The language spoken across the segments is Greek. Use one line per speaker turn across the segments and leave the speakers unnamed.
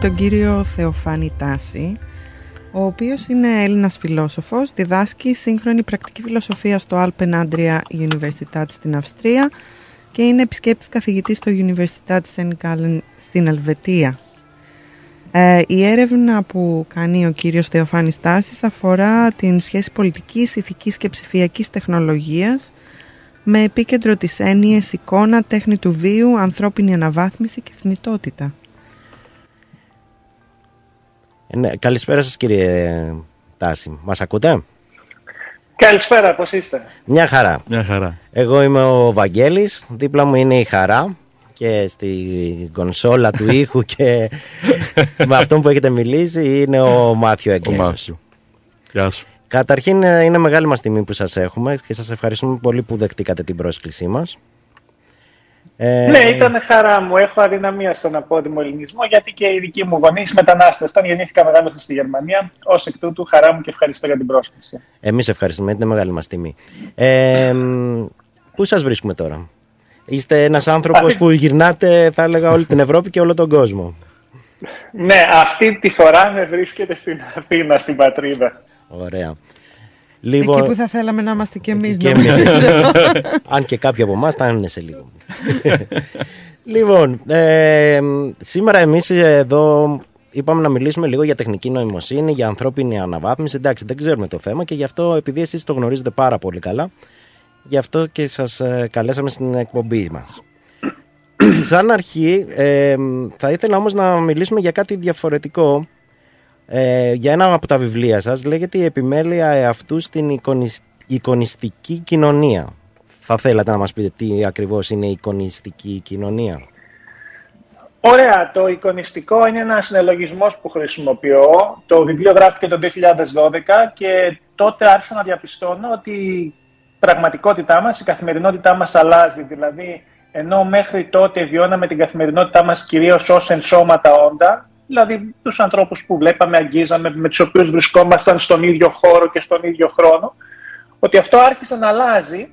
Τον κύριο Θεοφάνη Τάση, ο οποίος είναι Έλληνας φιλόσοφος, διδάσκει σύγχρονη πρακτική φιλοσοφία στο Alpen Adria Universität στην Αυστρία και είναι επισκέπτης καθηγητής στο Universität St. Gallen στην Ελβετία. Ε, η έρευνα που κάνει ο κύριος Θεοφάνης Τάσης αφορά την σχέση πολιτικής, ηθικής και ψηφιακής τεχνολογίας με επίκεντρο τις έννοιες εικόνα, τέχνη του βίου, ανθρώπινη αναβάθμιση και θνητότητα.
Ε, ναι, καλησπέρα σας κύριε Τάση. Μας ακούτε;
Καλησπέρα, πώς είστε;
Μια χαρά.
Μια χαρά.
Εγώ είμαι ο Βαγγέλης, δίπλα μου είναι η Χαρά και στη κονσόλα του ήχου και με αυτόν που έχετε μιλήσει είναι ο Μάθιο Εγγλέζος.
Ο Μάθιο. Γεια σου.
Καταρχήν ε, είναι μεγάλη μας τιμή που σας έχουμε και σας ευχαριστούμε πολύ που δεχτήκατε την πρόσκλησή μας.
Ε... Ναι, ήταν χαρά μου. Έχω αδυναμία στον απόδημο ελληνισμό, γιατί και οι δικοί μου γονείς μετανάστες ήταν. Γεννήθηκα μεγάλο στη Γερμανία. Ω εκ τούτου, χαρά μου και ευχαριστώ για την πρόσκληση.
Εμείς ευχαριστούμε, είναι μεγάλη μας τιμή. Ε, πού σας βρίσκουμε τώρα, Είστε ένας άνθρωπος που γυρνάτε, θα έλεγα, όλη την Ευρώπη και όλο τον κόσμο.
Ναι, αυτή τη φορά με βρίσκεται στην Αθήνα, στην πατρίδα.
Ωραία.
Λοιπόν, Εκεί που θα θέλαμε να είμαστε κι εμείς. Και
Αν και κάποιοι από εμάς θα είναι σε λίγο. λοιπόν, ε, σήμερα εμείς εδώ είπαμε να μιλήσουμε λίγο για τεχνική νοημοσύνη, για ανθρώπινη αναβάθμιση. Εντάξει, δεν ξέρουμε το θέμα και γι' αυτό, επειδή εσείς το γνωρίζετε πάρα πολύ καλά, γι' αυτό και σας ε, καλέσαμε στην εκπομπή μας. Σαν αρχή, ε, θα ήθελα όμως να μιλήσουμε για κάτι διαφορετικό ε, για ένα από τα βιβλία σας λέγεται «Η επιμέλεια εαυτού στην εικονιστική κοινωνία». Θα θέλατε να μας πείτε τι ακριβώς είναι η εικονιστική κοινωνία;
Ωραία. Το εικονιστικό είναι ένας συνελογισμός που χρησιμοποιώ. Το βιβλίο γράφηκε το 2012 και τότε άρχισα να διαπιστώνω ότι η πραγματικότητά μας, η καθημερινότητά μας αλλάζει. Δηλαδή, ενώ μέχρι τότε βιώναμε την καθημερινότητά μας κυρίως ως ενσώματα όντα, δηλαδή τους ανθρώπους που βλέπαμε, αγγίζαμε, με τους οποίους βρισκόμασταν στον ίδιο χώρο και στον ίδιο χρόνο, ότι αυτό άρχισε να αλλάζει,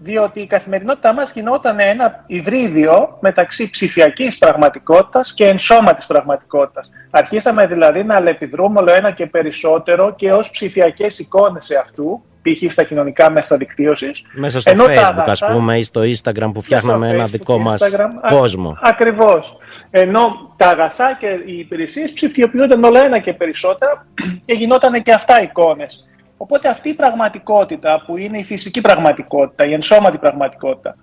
διότι η καθημερινότητά μας γινόταν ένα υβρίδιο μεταξύ ψηφιακής πραγματικότητας και ενσώματης πραγματικότητας. Αρχίσαμε δηλαδή να αλληλεπιδρούμε όλο ένα και περισσότερο και ως ψηφιακές εικόνες σε αυτού, π.χ. στα κοινωνικά μέσα δικτύωσης.
Μέσα στο Facebook, ας πούμε, ή στο Instagram που φτιάχναμε ένα δικό μας κόσμο.
Ακριβώς. Ενώ τα αγαθά και οι υπηρεσίες ψηφιοποιούνται όλο ένα και περισσότερα και γινόταν και αυτά εικόνες. Οπότε αυτή η πραγματικότητα που είναι η φυσική πραγματικότητα, η ενσώματη πραγματικότητα,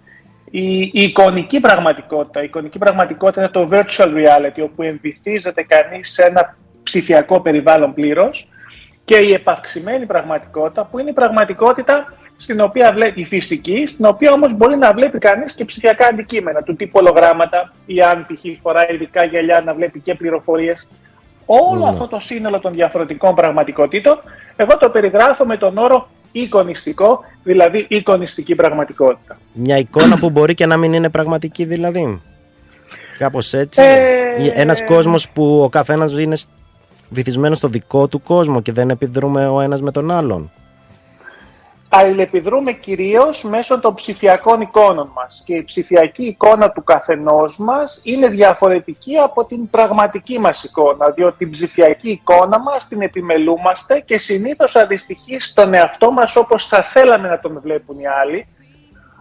η, η εικονική πραγματικότητα, η εικονική πραγματικότητα είναι το virtual reality, όπου εμβυθίζεται κανείς σε ένα ψηφιακό περιβάλλον πλήρως, και η επαυξημένη πραγματικότητα που είναι η πραγματικότητα στην οποία βλέπει η φυσική, στην οποία όμως μπορεί να βλέπει κανείς και ψηφιακά αντικείμενα του τύπου ολογράμματα ή αν π.χ. φοράει ειδικά γυαλιά να βλέπει και πληροφορίες. Όλο αυτό το σύνολο των διαφορετικών πραγματικότητων εγώ το περιγράφω με τον όρο εικονιστικό, δηλαδή εικονιστική πραγματικότητα.
Μια εικόνα που μπορεί και να μην είναι πραγματική δηλαδή. Κάπως έτσι. Ε... Ένας κόσμος που ο καθένας είναι βυθισμένο στο δικό του κόσμο και δεν επιδρούμε ο ένας με τον άλλον.
Αλληλεπιδρούμε κυρίως μέσω των ψηφιακών εικόνων μας και η ψηφιακή εικόνα του καθενός μας είναι διαφορετική από την πραγματική μας εικόνα, διότι την ψηφιακή εικόνα μας την επιμελούμαστε και συνήθως αντιστοιχεί στον εαυτό μας όπως θα θέλαμε να τον βλέπουν οι άλλοι,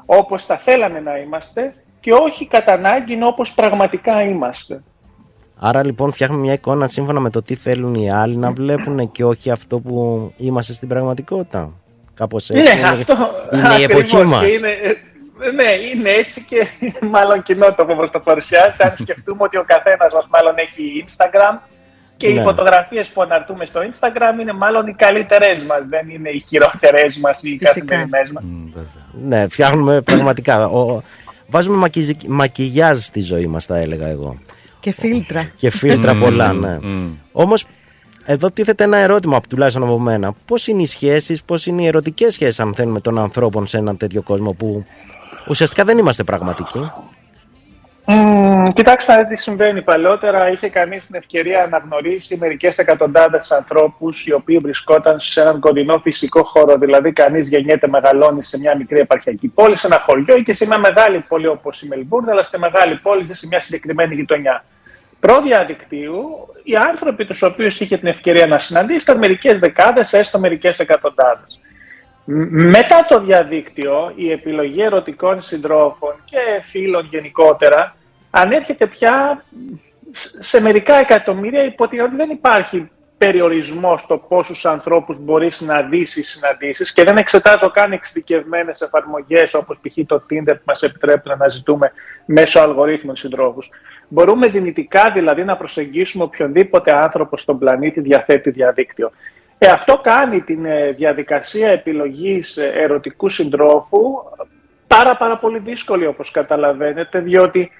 όπως θα θέλαμε να είμαστε και όχι κατά ανάγκη όπως πραγματικά είμαστε.
Άρα λοιπόν φτιάχνουμε μια εικόνα σύμφωνα με το τι θέλουν οι άλλοι να βλέπουν και όχι αυτό που είμαστε στην πραγματικότητα. Κάπως έτσι.
Ναι, είναι, αυτό είναι η εποχή μας. Είναι, ναι, είναι έτσι και μάλλον κοινότοπο όπως το παρουσιάζει. Αν σκεφτούμε ότι ο καθένας μας μάλλον έχει Instagram και ναι. οι φωτογραφίες που αναρτούμε στο Instagram είναι μάλλον οι καλύτερες μας, δεν είναι οι χειρότερες μας ή οι καθημερινές μας.
ναι, φτιάχνουμε πραγματικά. Ο, βάζουμε μακιγιάζ στη ζωή μας, θα έλεγα εγώ.
Και φίλτρα.
Και φίλτρα πολλά, ναι. Όμως, εδώ τίθεται ένα ερώτημα που τουλάχιστον από μένα. Πώς είναι οι σχέσεις, πώς είναι οι ερωτικές σχέσεις, αν θέλουμε, των ανθρώπων σε έναν τέτοιο κόσμο που ουσιαστικά δεν είμαστε πραγματικοί;
Mm, κοιτάξτε να τι συμβαίνει παλαιότερα. Είχε κανείς την ευκαιρία να γνωρίσει μερικές εκατοντάδες ανθρώπους οι οποίοι βρισκόταν σε έναν κοντινό φυσικό χώρο. Δηλαδή, κανείς γεννιέται, μεγαλώνει σε μια μικρή επαρχιακή πόλη, σε ένα χωριό ή και σε μια μεγάλη πόλη όπως η Μελμπούρνη, αλλά σε μεγάλη πόλη σε μια συγκεκριμένη γειτονιά. Προ-διαδικτύου, οι άνθρωποι τους οποίους είχε την ευκαιρία να συναντήσει ήταν μερικές δεκάδες, έστω μερικές εκατοντάδες. Μετά το διαδίκτυο, η επιλογή ερωτικών συντρόφων και φίλων γενικότερα ανέρχεται πια σε μερικά εκατομμύρια υπό την ότι δεν υπάρχει περιορισμός στο πόσους ανθρώπους μπορείς να δεις συναντήσεις και δεν εξετάζω καν εξειδικευμένες εφαρμογές όπως π.χ. το Tinder που μας επιτρέπουν να ζητούμε μέσω αλγορίθμων συντρόφους. Μπορούμε δυνητικά δηλαδή να προσεγγίσουμε οποιονδήποτε άνθρωπο στον πλανήτη διαθέτει διαδίκτυο. Ε, αυτό κάνει την ε, διαδικασία επιλογής ε, ερωτικού συντρόφου πάρα πάρα πολύ δύσκολη όπως καταλαβαίνετε, διότι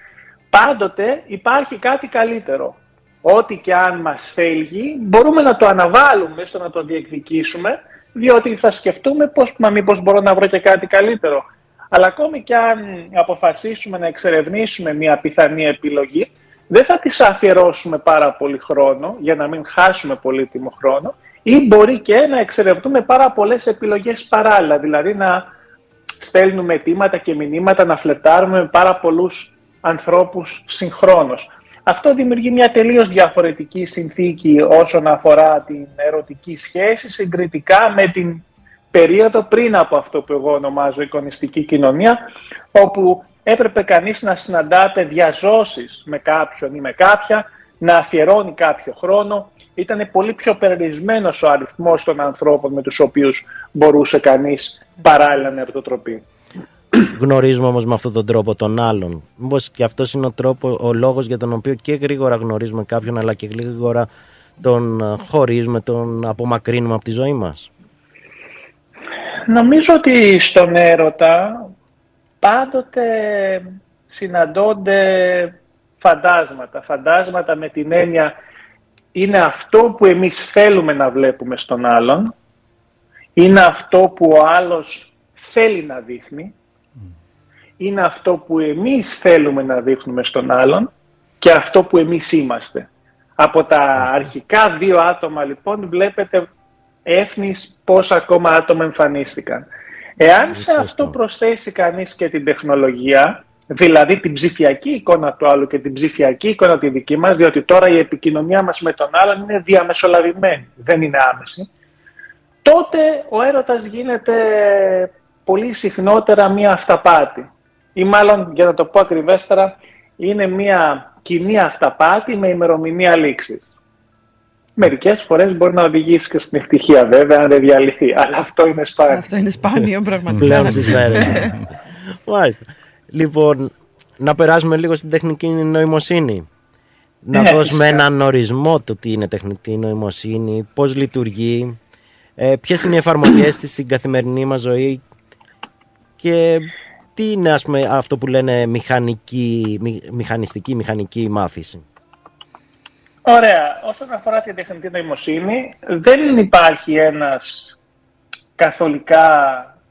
πάντοτε υπάρχει κάτι καλύτερο. Ό,τι και αν μας θέλει, μπορούμε να το αναβάλουμε στο να το διεκδικήσουμε, διότι θα σκεφτούμε πώς, μα μήπως μπορώ να βρω και κάτι καλύτερο. Αλλά ακόμη και αν αποφασίσουμε να εξερευνήσουμε μια πιθανή επιλογή, δεν θα τις αφιερώσουμε πάρα πολύ χρόνο, για να μην χάσουμε πολύτιμο χρόνο, ή μπορεί και να εξερευνούμε πάρα πολλές επιλογές παράλληλα, δηλαδή να στέλνουμε αιτήματα και μηνύματα, να φλετάρουμε με πάρα πολλούς ανθρώπους συγχρόνως. Αυτό δημιουργεί μια τελείως διαφορετική συνθήκη όσον αφορά την ερωτική σχέση συγκριτικά με την περίοδο πριν από αυτό που εγώ ονομάζω εικονιστική κοινωνία, όπου έπρεπε κανείς να συναντάται διαζώσεις με κάποιον ή με κάποια, να αφιερώνει κάποιο χρόνο, ήταν πολύ πιο περιορισμένος ο αριθμός των ανθρώπων με τους οποίους μπορούσε κανείς παράλληλα να ερωτοτροπεί.
Γνωρίζουμε όμως με αυτόν τον τρόπο τον άλλον. Μήπως και αυτός είναι ο, τρόπο, ο λόγος για τον οποίο και γρήγορα γνωρίζουμε κάποιον αλλά και γρήγορα τον ε, χωρίζουμε, τον απομακρύνουμε από τη ζωή μας.
Νομίζω ότι στον έρωτα πάντοτε συναντώνται φαντάσματα. Φαντάσματα με την έννοια είναι αυτό που εμείς θέλουμε να βλέπουμε στον άλλον, είναι αυτό που ο άλλος θέλει να δείχνει, είναι αυτό που εμείς θέλουμε να δείχνουμε στον άλλον και αυτό που εμείς είμαστε. Από τα αρχικά δύο άτομα λοιπόν βλέπετε έφνης πόσα ακόμα άτομα εμφανίστηκαν. Εάν σε αυτό προσθέσει κανείς και την τεχνολογία, δηλαδή την ψηφιακή εικόνα του άλλου και την ψηφιακή εικόνα τη δική μας, διότι τώρα η επικοινωνία μας με τον άλλον είναι διαμεσολαβημένη, δεν είναι άμεση, τότε ο έρωτας γίνεται πολύ συχνότερα μία αυταπάτη. Ή μάλλον, για να το πω ακριβέστερα, είναι μία κοινή αυταπάτη με ημερομηνία λήξης. Μερικές φορές μπορεί να οδηγήσει και στην ευτυχία βέβαια, αν δεν διαλυθεί. Αλλά αυτό είναι σπάνιο.
Αυτό είναι σπάνιο πραγματικά.
Πλέον στις μέρες. Μάλιστα. Λοιπόν, να περάσουμε λίγο στην τεχνική νοημοσύνη. Να ναι, δώσουμε έναν ορισμό του τι είναι τεχνητή νοημοσύνη, πώς λειτουργεί, ε, ποιες είναι οι εφαρμογές της στην καθημερινή μας ζωή και τι είναι ας πούμε, αυτό που λένε μηχανική, μηχανιστική, μηχανική μάθηση.
Ωραία. Όσον αφορά την τεχνητή νοημοσύνη, δεν υπάρχει ένας καθολικά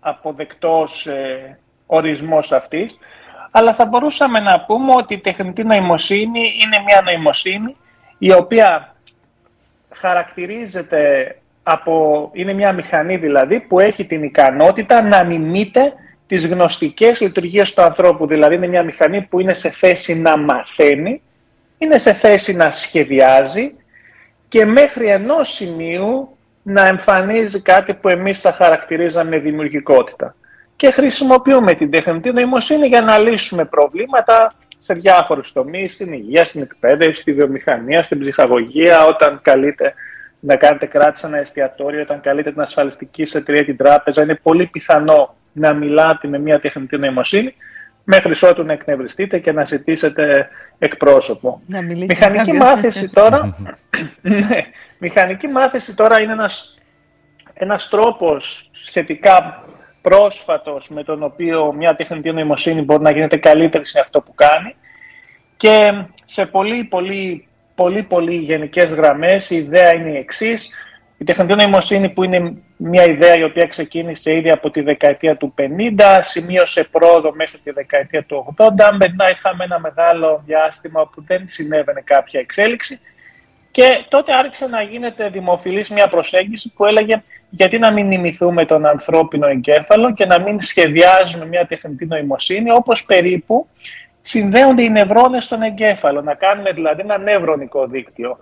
αποδεκτός ε, ορισμός αυτής, αλλά θα μπορούσαμε να πούμε ότι η τεχνητή νοημοσύνη είναι μια νοημοσύνη η οποία χαρακτηρίζεται από, είναι μια μηχανή δηλαδή που έχει την ικανότητα να μιμείται τις γνωστικές λειτουργίες του ανθρώπου. Δηλαδή είναι μια μηχανή που είναι σε θέση να μαθαίνει, είναι σε θέση να σχεδιάζει και μέχρι ενός σημείου να εμφανίζει κάτι που εμείς θα χαρακτηρίζαμε δημιουργικότητα και χρησιμοποιούμε την τεχνητή νοημοσύνη για να λύσουμε προβλήματα σε διάφορους τομείς, στην υγεία, στην εκπαίδευση, στη βιομηχανία, στην ψυχαγωγία, όταν καλείτε να κάνετε κράτηση σε ένα εστιατόριο, όταν καλείτε την ασφαλιστική σε εταιρεία την τράπεζα, είναι πολύ πιθανό να μιλάτε με μια τεχνητή νοημοσύνη μέχρι ότου να εκνευριστείτε και να ζητήσετε εκπρόσωπο.
Να
μηχανική μάθηση τώρα, ναι, μηχανική μάθηση τώρα είναι ένας, ένας τρόπος σχετικά πρόσφατος με τον οποίο μια τεχνητή νοημοσύνη μπορεί να γίνεται καλύτερη σε αυτό που κάνει. Και σε πολύ πολύ πολύ πολύ γενικές γραμμές η ιδέα είναι η εξής. Η τεχνητή νοημοσύνη που είναι μια ιδέα η οποία ξεκίνησε ήδη από τη δεκαετία του 50, σημείωσε πρόοδο μέχρι τη δεκαετία του 80, μετά είχαμε ένα μεγάλο διάστημα που δεν συνέβαινε κάποια εξέλιξη. Και τότε άρχισε να γίνεται δημοφιλής μια προσέγγιση που έλεγε γιατί να μην νημηθούμε τον ανθρώπινο εγκέφαλο και να μην σχεδιάζουμε μια τεχνητή νοημοσύνη όπως περίπου συνδέονται οι νευρώνες στον εγκέφαλο, να κάνουμε δηλαδή ένα νευρονικό δίκτυο.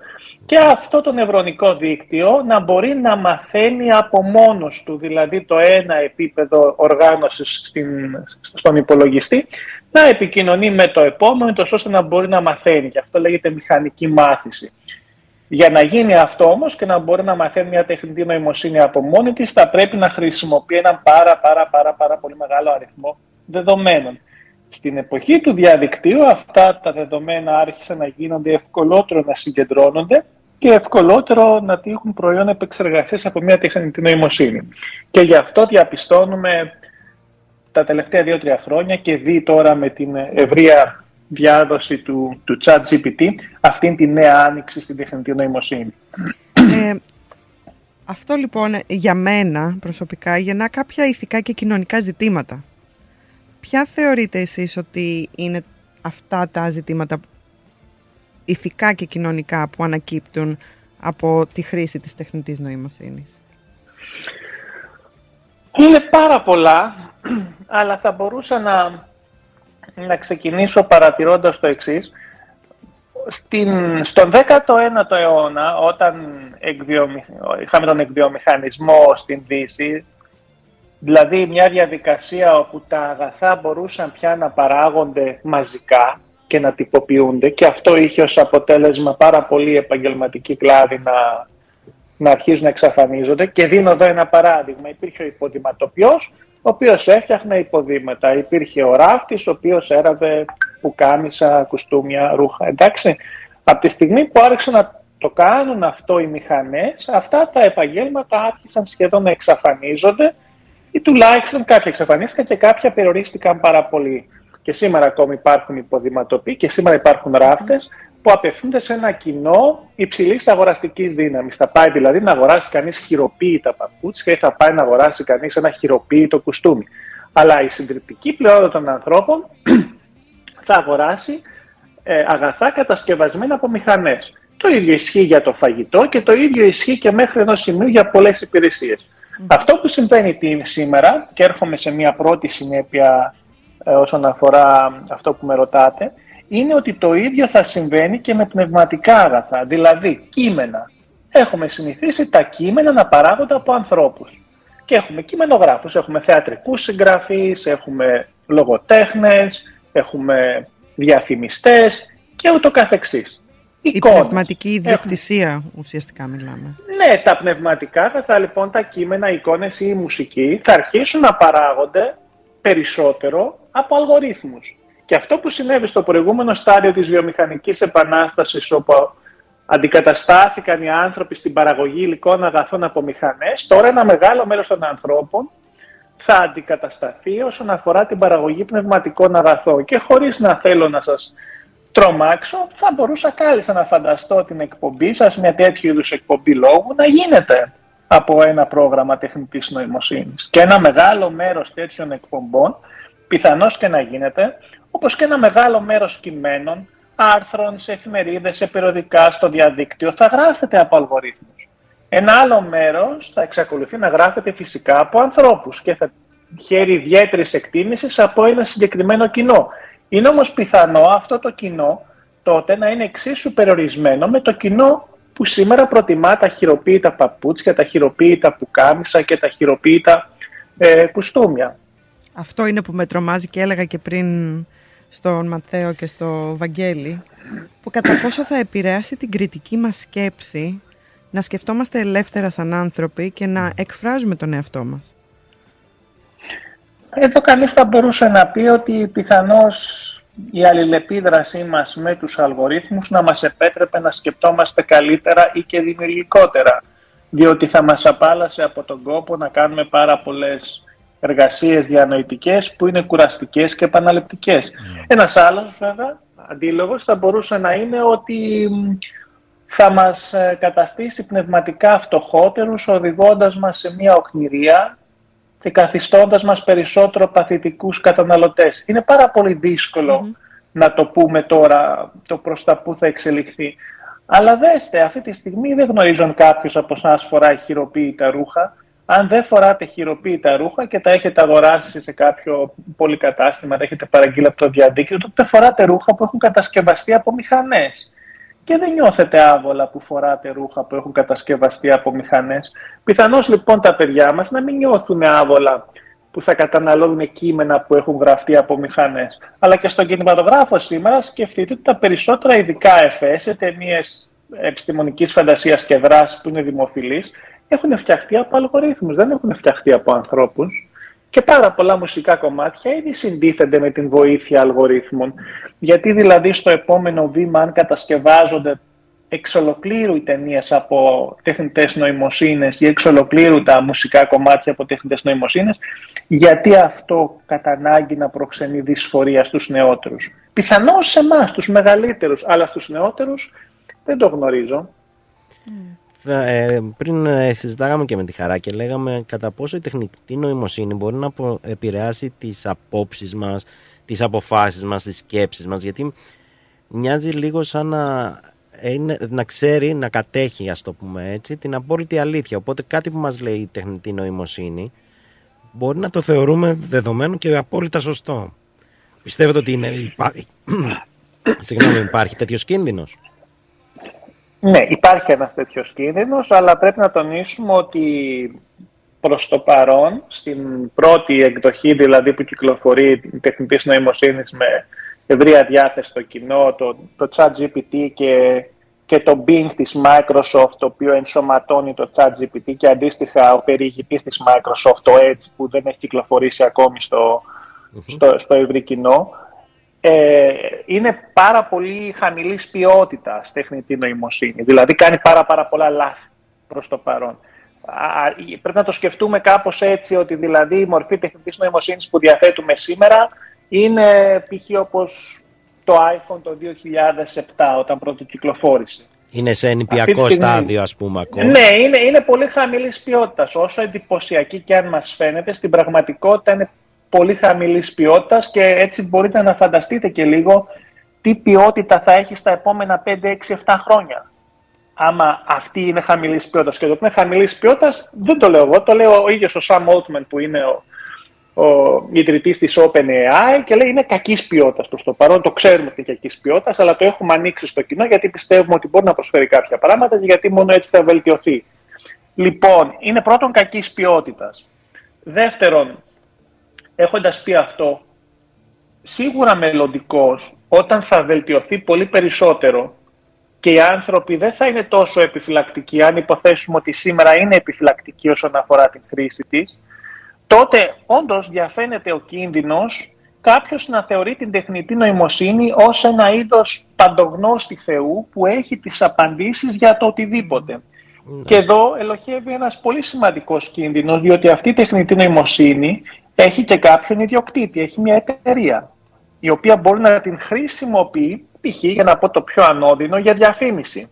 Και αυτό το νευρονικό δίκτυο να μπορεί να μαθαίνει από μόνος του, δηλαδή το ένα επίπεδο οργάνωσης στην, στον υπολογιστή, να επικοινωνεί με το επόμενο, τόσο ώστε να μπορεί να μαθαίνει. Και αυτό λέγεται μηχανική μάθηση. Για να γίνει αυτό όμως και να μπορεί να μαθαίνει μια τεχνητή νοημοσύνη από μόνη της, θα πρέπει να χρησιμοποιεί έναν πάρα, πάρα, πάρα, πάρα πολύ μεγάλο αριθμό δεδομένων. Στην εποχή του διαδικτύου αυτά τα δεδομένα άρχισαν να γίνονται ευκολότερο να συγκεντρώνονται και ευκολότερο να τύχουν προϊόν επεξεργασίας από μια τεχνητή νοημοσύνη. Και γι' αυτό διαπιστώνουμε τα τελευταία δύο-τρία χρόνια και δει τώρα με την ευρεία διάδοση του, του chat GPT αυτήν τη νέα άνοιξη στην τεχνητή νοημοσύνη.
Ε, αυτό λοιπόν για μένα προσωπικά γεννά κάποια ηθικά και κοινωνικά ζητήματα. Ποια θεωρείτε εσείς ότι είναι αυτά τα ζητήματα ηθικά και κοινωνικά που ανακύπτουν από τη χρήση της τεχνητής νοημοσύνης;
Είναι πάρα πολλά, αλλά θα μπορούσα να, να ξεκινήσω παρατηρώντας το εξής. Στην, στον 19ο αιώνα, όταν είχαμε τον εκβιομηχανισμό στην Δύση, Δηλαδή μια διαδικασία όπου τα αγαθά μπορούσαν πια να παράγονται μαζικά και να τυποποιούνται και αυτό είχε ως αποτέλεσμα πάρα πολύ επαγγελματική κλάδη να, να αρχίζουν να εξαφανίζονται και δίνω εδώ ένα παράδειγμα. Υπήρχε ο υποδηματοποιός ο οποίος έφτιαχνε υποδήματα. Υπήρχε ο ράφτης ο οποίος έραβε πουκάμισα, κουστούμια, ρούχα. Εντάξει, από τη στιγμή που άρχισαν να το κάνουν αυτό οι μηχανές, αυτά τα επαγγέλματα άρχισαν σχεδόν να εξαφανίζονται ή τουλάχιστον κάποια εξαφανίστηκαν και κάποια περιορίστηκαν πάρα πολύ. Και σήμερα ακόμη υπάρχουν υποδηματοποί και σήμερα υπάρχουν ράφτες που απευθύνονται σε ένα κοινό υψηλής αγοραστικής δύναμης. Θα πάει δηλαδή να αγοράσει κανείς χειροποίητα παπούτσια ή θα πάει να αγοράσει κανείς ένα χειροποίητο κουστούμι. Αλλά η συντριπτική πλειότητα των ανθρώπων θα αγοράσει ε, αγαθά κατασκευασμένα από μηχανές. Το ίδιο ισχύει για το φαγητό και το ίδιο ισχύει και μέχρι ενός σημείου για πολλές υπηρεσίες. Αυτό που συμβαίνει σήμερα, και έρχομαι σε μια πρώτη συνέπεια ε, όσον αφορά αυτό που με ρωτάτε, είναι ότι το ίδιο θα συμβαίνει και με πνευματικά αγαθά, δηλαδή κείμενα. Έχουμε συνηθίσει τα κείμενα να παράγονται από ανθρώπους. Και έχουμε κειμενογράφους, έχουμε θεατρικούς συγγραφείς, έχουμε λογοτέχνες, έχουμε διαφημιστές και ούτω καθεξής.
Η πνευματική ιδιοκτησία ουσιαστικά μιλάμε.
Ναι, τα πνευματικά θα λοιπόν τα κείμενα, οι εικόνες ή η μουσική θα αρχίσουν να παράγονται περισσότερο από αλγορίθμους. Και αυτό που συνέβη στο προηγούμενο στάδιο της βιομηχανικής επανάστασης όπου αντικαταστάθηκαν οι άνθρωποι στην παραγωγή υλικών αγαθών από μηχανές, τώρα ένα μεγάλο μέρος των ανθρώπων θα αντικατασταθεί όσον αφορά την παραγωγή πνευματικών αγαθών. Και χωρίς να θέλω να σας τρομάξω, θα μπορούσα κάλλιστα να φανταστώ την εκπομπή σας, μια τέτοιου είδους εκπομπή λόγου, να γίνεται από ένα πρόγραμμα τεχνητής νοημοσύνης. Και ένα μεγάλο μέρος τέτοιων εκπομπών, πιθανώς και να γίνεται, όπως και ένα μεγάλο μέρος κειμένων, άρθρων, σε εφημερίδες, σε περιοδικά, στο διαδίκτυο, θα γράφεται από αλγορίθμους. Ένα άλλο μέρος θα εξακολουθεί να γράφεται φυσικά από ανθρώπους και θα χαίρει ιδιαίτερη εκτίμηση από ένα συγκεκριμένο κοινό. Είναι όμως πιθανό αυτό το κοινό τότε να είναι εξίσου περιορισμένο με το κοινό που σήμερα προτιμά τα χειροποίητα παπούτσια, τα χειροποίητα πουκάμισα και τα χειροποίητα ε, κουστούμια.
Αυτό είναι που με τρομάζει και έλεγα και πριν στον Ματθαίο και στο Βαγγέλη, που κατά πόσο θα επηρεάσει την κριτική μας σκέψη να σκεφτόμαστε ελεύθερα σαν άνθρωποι και να εκφράζουμε τον εαυτό μας.
Εδώ κανείς θα μπορούσε να πει ότι πιθανώς η αλληλεπίδρασή μας με τους αλγορίθμους να μας επέτρεπε να σκεπτόμαστε καλύτερα ή και δημιουργικότερα, διότι θα μας απάλασε από τον κόπο να κάνουμε πάρα πολλές εργασίες διανοητικές που είναι κουραστικές και επαναληπτικές. Mm. Ένας άλλος βέβαια, αντίλογος, θα μπορούσε να είναι ότι θα μας ε, καταστήσει πνευματικά φτωχότερους, οδηγώντας μας σε μια οκνηρία και καθιστώντας μας περισσότερο παθητικούς καταναλωτές. Είναι πάρα πολύ να το πούμε τώρα το προς τα που θα εξελιχθεί. Αλλά δέστε, αυτή τη στιγμή δεν γνωρίζω αν κάποιος από εσάς φοράει χειροποίητα ρούχα. Αν δεν φοράτε χειροποίητα ρούχα και τα έχετε αγοράσει σε κάποιο πολυκατάστημα, τα έχετε παραγγείλει από το διαδίκτυο, τότε φοράτε ρούχα που έχουν κατασκευαστεί από μηχανές και δεν νιώθετε άβολα που φοράτε ρούχα που έχουν κατασκευαστεί από μηχανές. Πιθανώς λοιπόν τα παιδιά μας να μην νιώθουν άβολα που θα καταναλώνουν κείμενα που έχουν γραφτεί από μηχανές. Αλλά και στον κινηματογράφο σήμερα σκεφτείτε ότι τα περισσότερα ειδικά εφές σε ταινίες επιστημονικής φαντασίας και δράσης που είναι δημοφιλείς έχουν φτιαχτεί από αλγορίθμους, δεν έχουν φτιαχτεί από ανθρώπους. Και πάρα πολλά μουσικά κομμάτια ήδη συντίθενται με την βοήθεια αλγορίθμων. Γιατί δηλαδή στο επόμενο βήμα, αν κατασκευάζονται εξ ολοκλήρου οι ταινίες από τεχνητές νοημοσύνες ή εξ ολοκλήρου τα μουσικά κομμάτια από τεχνητές νοημοσύνες, γιατί αυτό κατά ανάγκη να προξενεί δυσφορία στους νεότερους. Πιθανώς σε εμάς, τους μεγαλύτερους, αλλά στους νεότερους δεν το γνωρίζω.
Ε, πριν ε, συζητάγαμε και με τη Χαρά και λέγαμε κατά πόσο η τεχνητή νοημοσύνη μπορεί να επηρεάσει τις απόψεις μας, τις αποφάσεις μας, τις σκέψεις μας γιατί μοιάζει λίγο σαν να, να ξέρει, να κατέχει ας το πούμε έτσι την απόλυτη αλήθεια. Οπότε κάτι που μας λέει η τεχνητή νοημοσύνη μπορεί να το θεωρούμε δεδομένο και απόλυτα σωστό. Πιστεύετε ότι είναι, υπάρχει, συγγνώμη, υπάρχει τέτοιος κίνδυνος;
Ναι, υπάρχει ένας τέτοιος κίνδυνος, αλλά πρέπει να τονίσουμε ότι προς το παρόν, στην πρώτη εκδοχή δηλαδή που κυκλοφορεί η τεχνητής νοημοσύνης με ευρεία διάθεση στο κοινό, το, το ChatGPT και, και το Bing της Microsoft, το οποίο ενσωματώνει το ChatGPT και αντίστοιχα ο περιηγητής της Microsoft, το Edge, που δεν έχει κυκλοφορήσει ακόμη στο, στο, στο ευρύ κοινό, ε, είναι πάρα πολύ χαμηλής ποιότητας τεχνητή νοημοσύνη. Δηλαδή κάνει πάρα, πάρα πολλά λάθη προς το παρόν. πρέπει να το σκεφτούμε κάπως έτσι ότι δηλαδή η μορφή τεχνητής νοημοσύνης που διαθέτουμε σήμερα είναι π.χ. όπως το iPhone το 2007 όταν πρώτο κυκλοφόρησε.
Είναι σε νηπιακό στάδιο ας πούμε ακόμα.
Ναι, είναι, είναι πολύ χαμηλής ποιότητας. Όσο εντυπωσιακή και αν μας φαίνεται, στην πραγματικότητα είναι πολύ χαμηλής ποιότητας και έτσι μπορείτε να φανταστείτε και λίγο τι ποιότητα θα έχει στα επόμενα 5, 6, 7 χρόνια. Άμα αυτή είναι χαμηλής ποιότητας και το ότι είναι χαμηλής ποιότητας δεν το λέω εγώ, το λέω ο ίδιος ο Sam Altman που είναι ο, ο ιδρυτής της OpenAI και λέει είναι κακής ποιότητας προς το παρόν, το ξέρουμε ότι είναι κακής ποιότητας, αλλά το έχουμε ανοίξει στο κοινό γιατί πιστεύουμε ότι μπορεί να προσφέρει κάποια πράγματα και γιατί μόνο έτσι θα βελτιωθεί. Λοιπόν, είναι πρώτον κακής ποιότητας. Δεύτερον, έχοντας πει αυτό, σίγουρα μελλοντικός όταν θα βελτιωθεί πολύ περισσότερο και οι άνθρωποι δεν θα είναι τόσο επιφυλακτικοί, αν υποθέσουμε ότι σήμερα είναι επιφυλακτικοί όσον αφορά την χρήση της, τότε όντως διαφαίνεται ο κίνδυνος κάποιος να θεωρεί την τεχνητή νοημοσύνη ως ένα είδος παντογνώστη Θεού που έχει τις απαντήσεις για το οτιδήποτε. Ναι. Και εδώ ελοχεύει ένας πολύ σημαντικός κίνδυνος, διότι αυτή η τεχνητή νοημοσύνη έχει και κάποιον ιδιοκτήτη, έχει μια εταιρεία, η οποία μπορεί να την χρησιμοποιεί, π.χ. για να πω το πιο ανώδυνο, για διαφήμιση.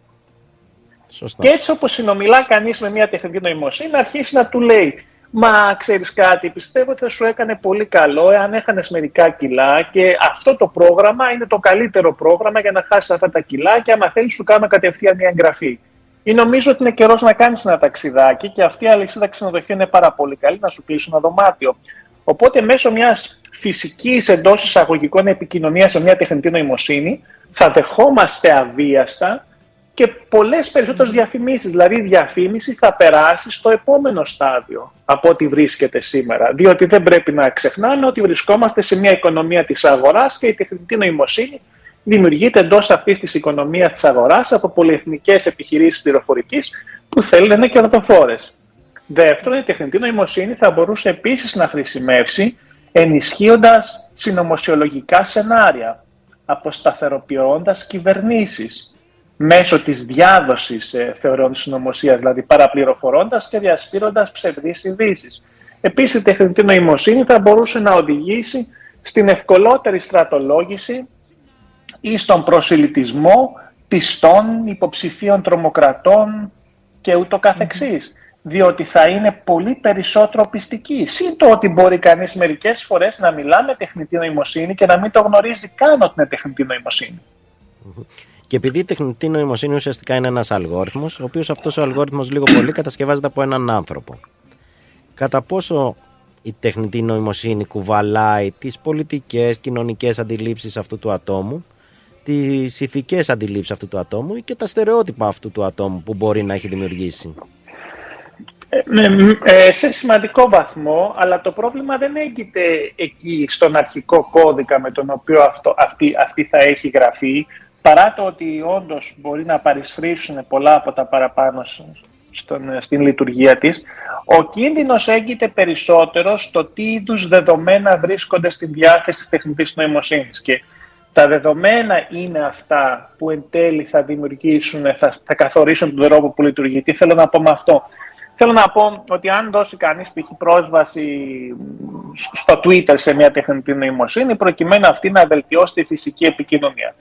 Σωστά. Και έτσι όπως συνομιλά κανείς με μια τεχνητή νοημοσύνη, να αρχίσει να του λέει «Μα ξέρεις κάτι, πιστεύω ότι θα σου έκανε πολύ καλό εάν έχανες μερικά κιλά και αυτό το πρόγραμμα είναι το καλύτερο πρόγραμμα για να χάσεις αυτά τα κιλά και άμα θέλεις σου κάνω κατευθείαν μια εγγραφή». Ή νομίζω ότι είναι καιρός να κάνεις ένα ταξιδάκι και αυτή η αλυσίδα ξενοδοχείων είναι πάρα πολύ καλή να σου κλείσει ένα δωμάτιο. Οπότε μέσω μιας φυσικής εντός εισαγωγικών επικοινωνίας με μια τεχνητή νοημοσύνη θα δεχόμαστε αβίαστα και πολλές περισσότερες διαφημίσεις. Δηλαδή η διαφήμιση θα περάσει στο επόμενο στάδιο από ό,τι βρίσκεται σήμερα. Διότι δεν πρέπει να ξεχνάμε ότι βρισκόμαστε σε μια οικονομία της αγοράς και η τεχνητή νοημοσύνη δημιουργείται εντός αυτής της οικονομίας της αγοράς από πολυεθνικές επιχειρήσεις πληροφορικής που θέλουν να είναι κερδοφόρες. Δεύτερον, η τεχνητή νοημοσύνη θα μπορούσε επίσης να χρησιμεύσει ενισχύοντας συνωμοσιολογικά σενάρια, αποσταθεροποιώντας κυβερνήσεις μέσω της διάδοσης ε, θεωρών συνωμοσίας, δηλαδή παραπληροφορώντας και διασπείροντας ψευδείς ειδήσεις. Επίσης, η τεχνητή νοημοσύνη θα μπορούσε να οδηγήσει στην ευκολότερη στρατολόγηση ή στον προσιλητισμό πιστών υποψηφίων τρομοκρατών και ούτω καθεξής. Διότι θα είναι πολύ περισσότερο πιστική. Συν το ότι μπορεί κανείς μερικές φορές να μιλά με τεχνητή νοημοσύνη και να μην το γνωρίζει καν ότι είναι τεχνητή νοημοσύνη.
Και επειδή η τεχνητή νοημοσύνη ουσιαστικά είναι ένας αλγόριθμος, ο οποίος αυτός ο αλγόριθμος λίγο πολύ κατασκευάζεται από έναν άνθρωπο. Κατά πόσο η τεχνητή νοημοσύνη κουβαλάει τις πολιτικές, κοινωνικές αντιλήψεις αυτού του ατόμου, τις ηθικές αντιλήψεις αυτού του ατόμου και τα στερεότυπα αυτού του ατόμου που μπορεί να έχει δημιουργήσει;
Ε, ε, σε σημαντικό βαθμό, αλλά το πρόβλημα δεν έγκυται εκεί στον αρχικό κώδικα με τον οποίο αυτό, αυτή, αυτή θα έχει γραφεί, παρά το ότι όντως μπορεί να παρισφρήσουν πολλά από τα παραπάνω στον, στην λειτουργία της, ο κίνδυνος έγκυται περισσότερο στο τι είδους δεδομένα βρίσκονται στην διάθεση της τεχνητής νοημοσύνης. Και τα δεδομένα είναι αυτά που εν τέλει θα δημιουργήσουν, θα, θα καθορίσουν τον τρόπο που λειτουργεί. Τι θέλω να πω με αυτό; Θέλω να πω ότι αν δώσει κανείς π.χ. πρόσβαση στο Twitter σε μια τεχνητή νοημοσύνη, προκειμένου αυτή να βελτιώσει τη φυσική επικοινωνία.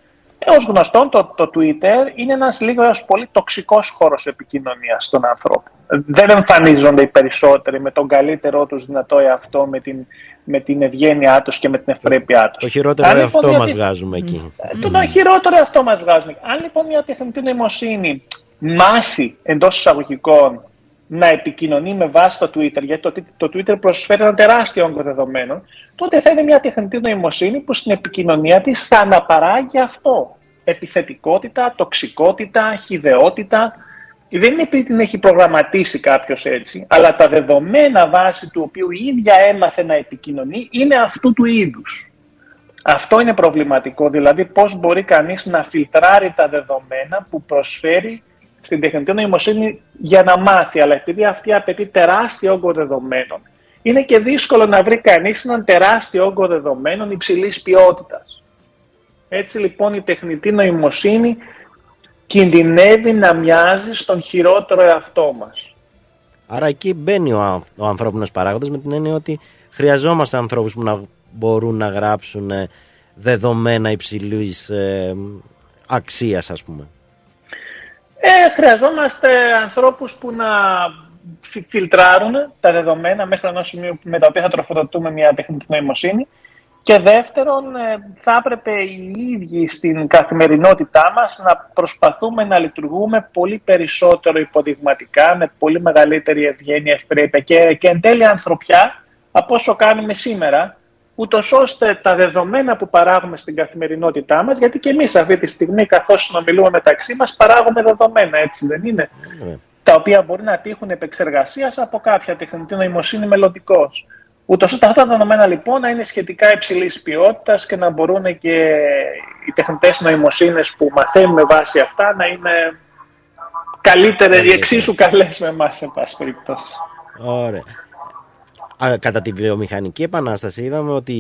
Ως γνωστόν, το, το Twitter είναι ένας λίγος έως πολύ τοξικός χώρος επικοινωνίας των ανθρώπων. Δεν εμφανίζονται οι περισσότεροι με τον καλύτερό τους δυνατό εαυτό, με την, με την ευγένειά τους και με την ευπρέπειά τους.
Το χειρότερο Αν, λοιπόν, αυτό μας βγάζουμε εκεί.
Το, το χειρότερο αυτό μας βγάζουμε. Αν λοιπόν μια τεχνητή νοημοσύνη μάθει εντός εισαγωγικών να επικοινωνεί με βάση το Twitter, γιατί το, το Twitter προσφέρει ένα τεράστιο όγκο δεδομένων, τότε θα είναι μια τεχνητή νοημοσύνη που στην επικοινωνία της θα αναπαράγει αυτό. Επιθετικότητα, τοξικότητα, χιδεότητα. Δεν είναι επειδή την έχει προγραμματίσει κάποιος έτσι, αλλά τα δεδομένα βάση του οποίου η ίδια έμαθε να επικοινωνεί είναι αυτού του είδους. Αυτό είναι προβληματικό, δηλαδή πώς μπορεί κανείς να φιλτράρει τα δεδομένα που προσφέρει στην τεχνητή νοημοσύνη για να μάθει, αλλά επειδή αυτή απαιτεί τεράστιο όγκο δεδομένων, είναι και δύσκολο να βρει κανείς έναν τεράστιο όγκο δεδομένων υψηλής ποιότητας. Έτσι λοιπόν η τεχνητή νοημοσύνη κινδυνεύει να μοιάζει στον χειρότερο εαυτό μας.
Άρα εκεί μπαίνει ο, ο ανθρώπινος παράγοντας με την έννοια ότι χρειαζόμαστε ανθρώπους που να μπορούν να γράψουν δεδομένα υψηλής ε, αξίας ας πούμε.
Ε, χρειαζόμαστε ανθρώπους που να φιλτράρουν τα δεδομένα μέχρι ενός σημείου με τα οποία θα τροφοδοτούμε μια τεχνητή νοημοσύνη. Και δεύτερον, ε, θα έπρεπε οι ίδιοι στην καθημερινότητά μας να προσπαθούμε να λειτουργούμε πολύ περισσότερο υποδειγματικά, με πολύ μεγαλύτερη ευγένεια, ευπρέπεια και, και εν τέλει ανθρωπιά από όσο κάνουμε σήμερα, ούτως ώστε τα δεδομένα που παράγουμε στην καθημερινότητά μας, γιατί και εμείς αυτή τη στιγμή, καθώς συνομιλούμε μεταξύ μας, παράγουμε δεδομένα, έτσι δεν είναι; Ναι. Τα οποία μπορεί να τύχουν επεξεργασίας από κάποια τεχνητή νοημοσύνη μελλοντικώ. Ούτως ώστε αυτά τα δεδομένα λοιπόν να είναι σχετικά υψηλής ποιότητας και να μπορούν και οι τεχνητές νοημοσύνες που μαθαίνουμε βάσει αυτά να είναι καλύτερες, ή εξίσου καλές με εμάς, εν πάση περιπτώσει.
Ωραία κατά τη βιομηχανική επανάσταση είδαμε ότι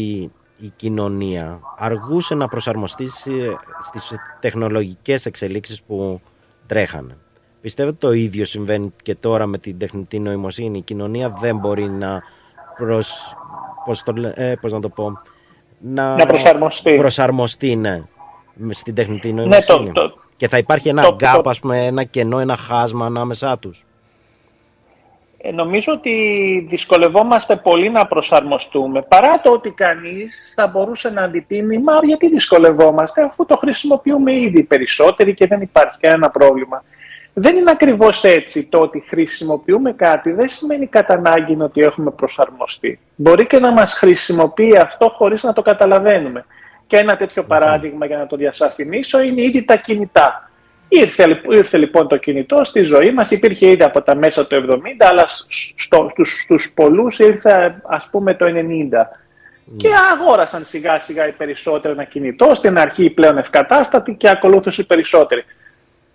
η κοινωνία αργούσε να προσαρμοστεί στις τεχνολογικές εξελίξεις που τρέχανε. Πιστεύω ότι το ίδιο συμβαίνει και τώρα με την τεχνητή νοημοσύνη; Η κοινωνία δεν μπορεί να προσ... πώς, το... ε, πώς να το πω...
Να, να προσαρμοστεί.
Προσαρμοστεί, ναι, στην τεχνητή νοημοσύνη. Ναι, το, και θα υπάρχει ένα το, gap, ας πούμε, ένα κενό, ένα χάσμα ανάμεσά τους.
Ε, νομίζω ότι δυσκολευόμαστε πολύ να προσαρμοστούμε. Παρά το ότι κανείς θα μπορούσε να αντιτείνει, μα γιατί δυσκολευόμαστε, αφού το χρησιμοποιούμε ήδη περισσότεροι και δεν υπάρχει κανένα πρόβλημα. Δεν είναι ακριβώς έτσι. Το ότι χρησιμοποιούμε κάτι δεν σημαίνει κατά ανάγκη ότι έχουμε προσαρμοστεί. Μπορεί και να μας χρησιμοποιεί αυτό χωρίς να το καταλαβαίνουμε. Και ένα τέτοιο παράδειγμα για να το διασαφηνίσω είναι ήδη τα κινητά. Ήρθε, ήρθε λοιπόν το κινητό στη ζωή μας, υπήρχε ήδη από τα μέσα του 70, αλλά στο, στους, στους πολλούς ήρθε ας πούμε το 90. Και αγόρασαν σιγά σιγά οι περισσότεροι ένα κινητό, στην αρχή πλέον ευκατάστατη και ακολούθησε οι περισσότεροι.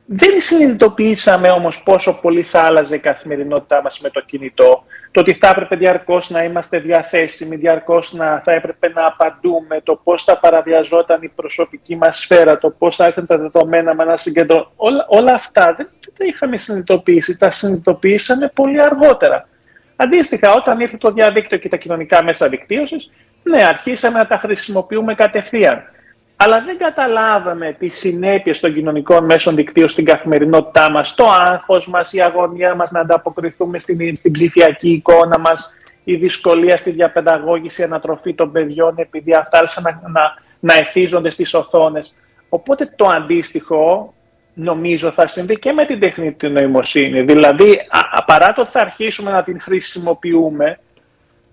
Δεν συνειδητοποιήσαμε όμως πόσο πολύ θα άλλαζε η καθημερινότητά μας με το κινητό. Το ότι θα έπρεπε διαρκώς να είμαστε διαθέσιμοι, διαρκώς να θα έπρεπε να απαντούμε, το πώς θα παραβιαζόταν η προσωπική μας σφαίρα, το πώς θα έρθουν τα δεδομένα με ένα συγκεντρό. Όλα, όλα αυτά δεν τα είχαμε συνειδητοποιήσει, τα συνειδητοποιήσαμε πολύ αργότερα. Αντίστοιχα, όταν ήρθε το διαδίκτυο και τα κοινωνικά μέσα δικτύωσης, ναι, αρχίσαμε να τα χρησιμοποιούμε κατευθείαν. Αλλά δεν καταλάβαμε τις συνέπειες των κοινωνικών μέσων δικτύων στην καθημερινότητά μας, το άγχος μας, η αγωνία μας να ανταποκριθούμε στην, στην ψηφιακή εικόνα μας, η δυσκολία στη διαπαιδαγώγηση, ανατροφή των παιδιών επειδή αυτά άρχισαν να, να, να εθίζονται στις οθόνες. Οπότε το αντίστοιχο νομίζω θα συμβεί και με την τεχνητή νοημοσύνη. Δηλαδή, παρά το ότι θα αρχίσουμε να την χρησιμοποιούμε,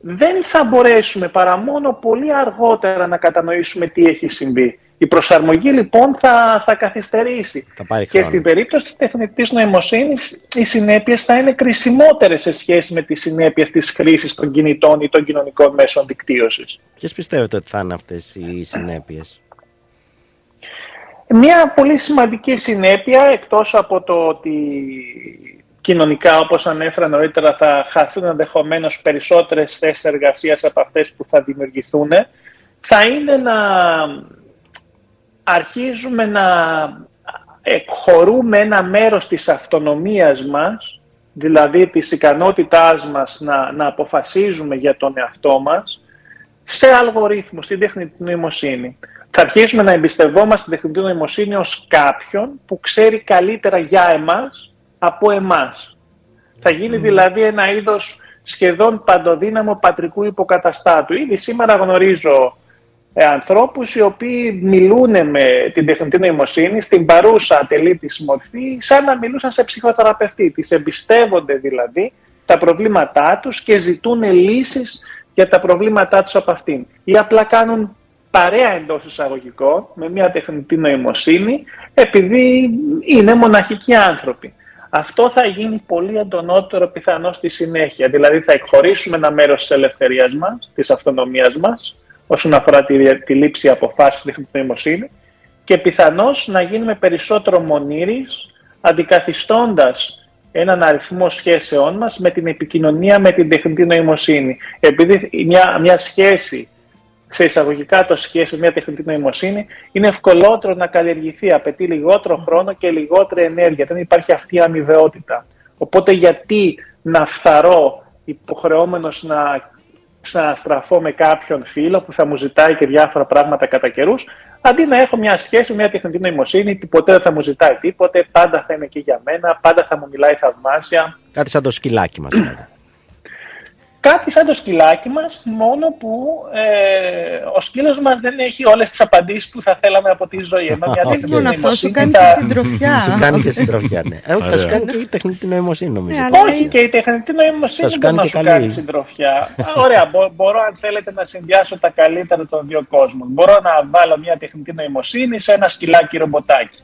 δεν θα μπορέσουμε παρά μόνο πολύ αργότερα να κατανοήσουμε τι έχει συμβεί. Η προσαρμογή λοιπόν θα, θα καθυστερήσει. και στην περίπτωση της τεχνητής νοημοσύνης οι συνέπειες θα είναι κρισιμότερες σε σχέση με τις συνέπειες της χρήσης των κινητών ή των κοινωνικών μέσων δικτύωσης.
Ποιες πιστεύετε ότι θα είναι αυτές οι συνέπειες;
Μια πολύ σημαντική συνέπεια, εκτός από το ότι κοινωνικά, όπως ανέφερα νωρίτερα, θα χαθούν ενδεχομένως περισσότερες θέσεις εργασίας από αυτές που θα δημιουργηθούν, θα είναι να αρχίζουμε να εκχωρούμε ένα μέρος της αυτονομίας μας, δηλαδή της ικανότητάς μας να, να αποφασίζουμε για τον εαυτό μας, σε αλγορίθμους, στην τεχνητή νοημοσύνη. Θα αρχίσουμε να εμπιστευόμαστε την τεχνητή νοημοσύνη ως κάποιον που ξέρει καλύτερα για εμάς από εμάς. Θα γίνει δηλαδή ένα είδος σχεδόν παντοδύναμο πατρικού υποκαταστάτου. Ήδη σήμερα γνωρίζω ε, ανθρώπους οι οποίοι μιλούν με την τεχνητή νοημοσύνη στην παρούσα ατελή της μορφή σαν να μιλούσαν σε ψυχοθεραπευτή. Τις εμπιστεύονται δηλαδή τα προβλήματά τους και ζητούν λύσεις για τα προβλήματά τους από αυτήν. Ή απλά κάνουν παρέα εντός εισαγωγικών με μια τεχνητή νοημοσύνη επειδή είναι μοναχικοί άνθρωποι. Αυτό θα γίνει πολύ εντονότερο πιθανό στη συνέχεια. Δηλαδή θα εκχωρήσουμε ένα μέρος της ελευθερίας μας, της αυτονομίας μας, όσον αφορά τη, τη λήψη αποφάσεων τεχνητή νοημοσύνη και πιθανώς να γίνουμε περισσότερο μονήρης, αντικαθιστώντας έναν αριθμό σχέσεών μας με την επικοινωνία με την τεχνητή νοημοσύνη. Επειδή μια, μια σχέση, σε εισαγωγικά το σχέση με μια τεχνητή νοημοσύνη, είναι ευκολότερο να καλλιεργηθεί, απαιτεί λιγότερο χρόνο και λιγότερη ενέργεια. Δεν υπάρχει αυτή η αμοιβαιότητα. Οπότε γιατί να φθαρώ υποχρεώμενος να ξαναστραφώ με κάποιον φίλο που θα μου ζητάει και διάφορα πράγματα κατά καιρούς, αντί να έχω μια σχέση, μια τεχνητή νοημοσύνη που ποτέ δεν θα μου ζητάει τίποτε, πάντα θα είναι εκεί για μένα, πάντα θα μου μιλάει θαυμάσια.
Κάτι σαν το σκυλάκι μας δηλαδή
κάτι σαν το σκυλάκι μας, μόνο που ε, ο σκύλος μας δεν έχει όλες τις απαντήσεις που θα θέλαμε από τη ζωή.
Ενώ Όχι μόνο αυτό, σου κάνει και συντροφιά.
Σου κάνει και συντροφιά, ναι. Ε, θα σου κάνει και η τεχνητή νοημοσύνη, νομίζω. Ναι,
Όχι, και η τεχνητή νοημοσύνη δεν να σου κάνει συντροφιά. Ωραία, μπορώ αν θέλετε να συνδυάσω τα καλύτερα των δύο κόσμων. Μπορώ να βάλω μια τεχνητή νοημοσύνη σε ένα σκυλάκι ρομποτάκι.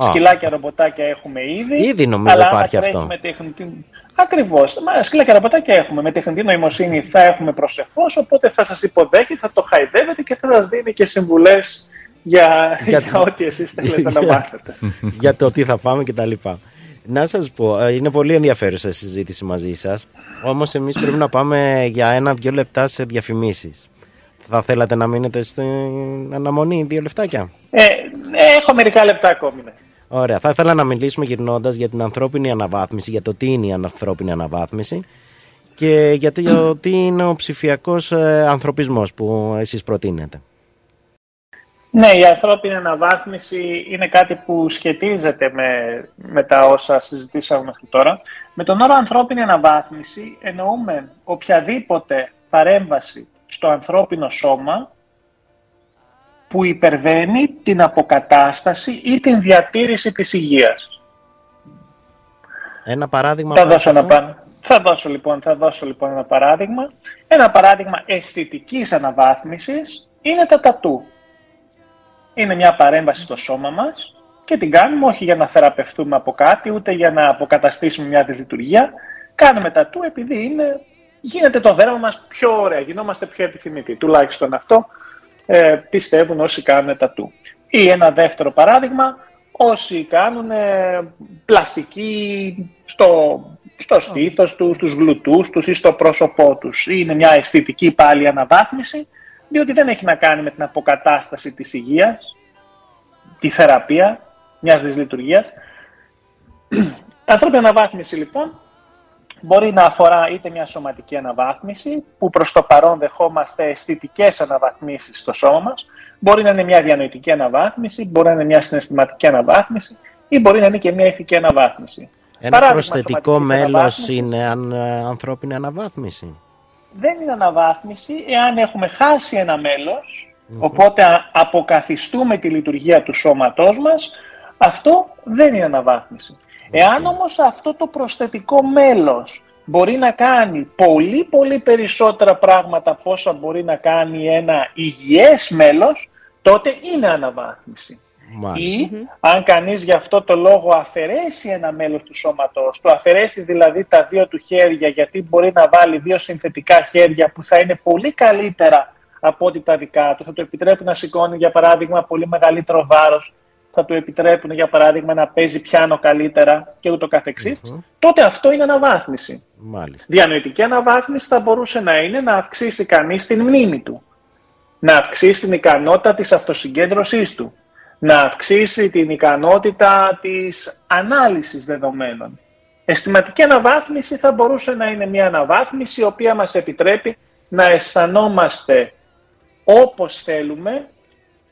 Σκυλάκια ρομποτάκια έχουμε ήδη.
Ήδη νομίζω υπάρχει αυτό.
Με τεχνητή... Ακριβώς. Σκύλα και ρομποτάκια έχουμε. Με τεχνητή νοημοσύνη θα έχουμε προσεχώς, οπότε θα σας υποδέχει, θα το χαϊδεύετε και θα σας δίνει και συμβουλές για, για, για ό,τι εσείς θέλετε να μάθετε.
για το τι θα φάμε κτλ. Να σας πω, ε, είναι πολύ ενδιαφέρουσα η συζήτηση μαζί σας. Όμως εμείς πρέπει να πάμε για ένα-δύο λεπτά σε διαφημίσεις. Θα θέλατε να μείνετε στην αναμονή δύο λεπτάκια;
Ε, έχω μερικά λεπτά ακόμη. Ναι.
Ωραία. Θα ήθελα να μιλήσουμε γυρνώντας για την ανθρώπινη αναβάθμιση, για το τι είναι η ανθρώπινη αναβάθμιση και για το τι είναι ο ψηφιακός ε, ανθρωπισμός που εσείς προτείνετε.
Ναι, η ανθρώπινη αναβάθμιση είναι κάτι που σχετίζεται με, με τα όσα συζητήσαμε μέχρι τώρα. Με τον όρο ανθρώπινη αναβάθμιση εννοούμε οποιαδήποτε παρέμβαση στο ανθρώπινο σώμα που υπερβαίνει την αποκατάσταση ή την διατήρηση της υγείας.
Ένα παράδειγμα.
Θα δώσω, ένα, θα δώσω, λοιπόν, θα δώσω λοιπόν ένα παράδειγμα. Ένα παράδειγμα αισθητικής αναβάθμισης είναι τα τατού. Είναι μια παρέμβαση στο σώμα μας και την κάνουμε όχι για να θεραπευτούμε από κάτι, ούτε για να αποκαταστήσουμε μια δυσλειτουργία. Κάνουμε τατού επειδή είναι, γίνεται το δέρμα μας πιο ωραία, γινόμαστε πιο επιθυμητοί. Τουλάχιστον αυτό ε, πιστεύουν όσοι κάνουν τατού. Ή ένα δεύτερο παράδειγμα, όσοι κάνουν ε, πλαστική στο, στο στήθος τους, στους γλουτούς τους ή στο πρόσωπό τους. Είναι μια αισθητική πάλι αναβάθμιση, διότι δεν έχει να κάνει με την αποκατάσταση της υγείας, τη θεραπεία μιας δυσλειτουργίας. Ανθρώπινη αναβάθμιση λοιπόν Μπορεί να αφορά είτε μια σωματική αναβάθμιση, που προς το παρόν δεχόμαστε αισθητικές αναβαθμίσεις στο σώμα μας. Μπορεί να είναι μια διανοητική αναβάθμιση, μπορεί να είναι μια συναισθηματική αναβάθμιση ή μπορεί να είναι και μια ηθική αναβάθμιση.
Ένα Παράδειγμα, προσθετικό μέλος είναι αν, ε, ανθρώπινη αναβάθμιση.
Δεν είναι αναβάθμιση εάν έχουμε χάσει ένα οπότε αποκαθιστούμε τη λειτουργία του σώματός μας, αυτό δεν είναι αναβάθμιση. Εάν όμως αυτό το προσθετικό μέλος μπορεί να κάνει πολύ πολύ περισσότερα πράγματα από όσα μπορεί να κάνει ένα υγιές μέλος, τότε είναι αναβάθμιση. Ή αν κανείς γι' αυτό το λόγο αφαιρέσει ένα μέλος του σώματός του, αφαιρέσει δηλαδή τα δύο του χέρια γιατί μπορεί να βάλει δύο συνθετικά χέρια που θα είναι πολύ καλύτερα από ό,τι τα δικά του, θα του επιτρέπουν να σηκώνει για παράδειγμα πολύ μεγαλύτερο βάρος, θα του επιτρέπουν για παράδειγμα να παίζει πιάνο καλύτερα και ούτω τότε αυτό είναι αναβάθμιση.
Μάλιστα.
Διανοητική αναβάθμιση θα μπορούσε να είναι να αυξήσει κανείς την μνήμη του, να αυξήσει την ικανότητα της αυτοσυγκέντρωσής του, να αυξήσει την ικανότητα της ανάλυσης δεδομένων. Αισθηματική αναβάθμιση θα μπορούσε να είναι μια αναβάθμιση η οποία μας επιτρέπει να αισθανόμαστε όπως θέλουμε,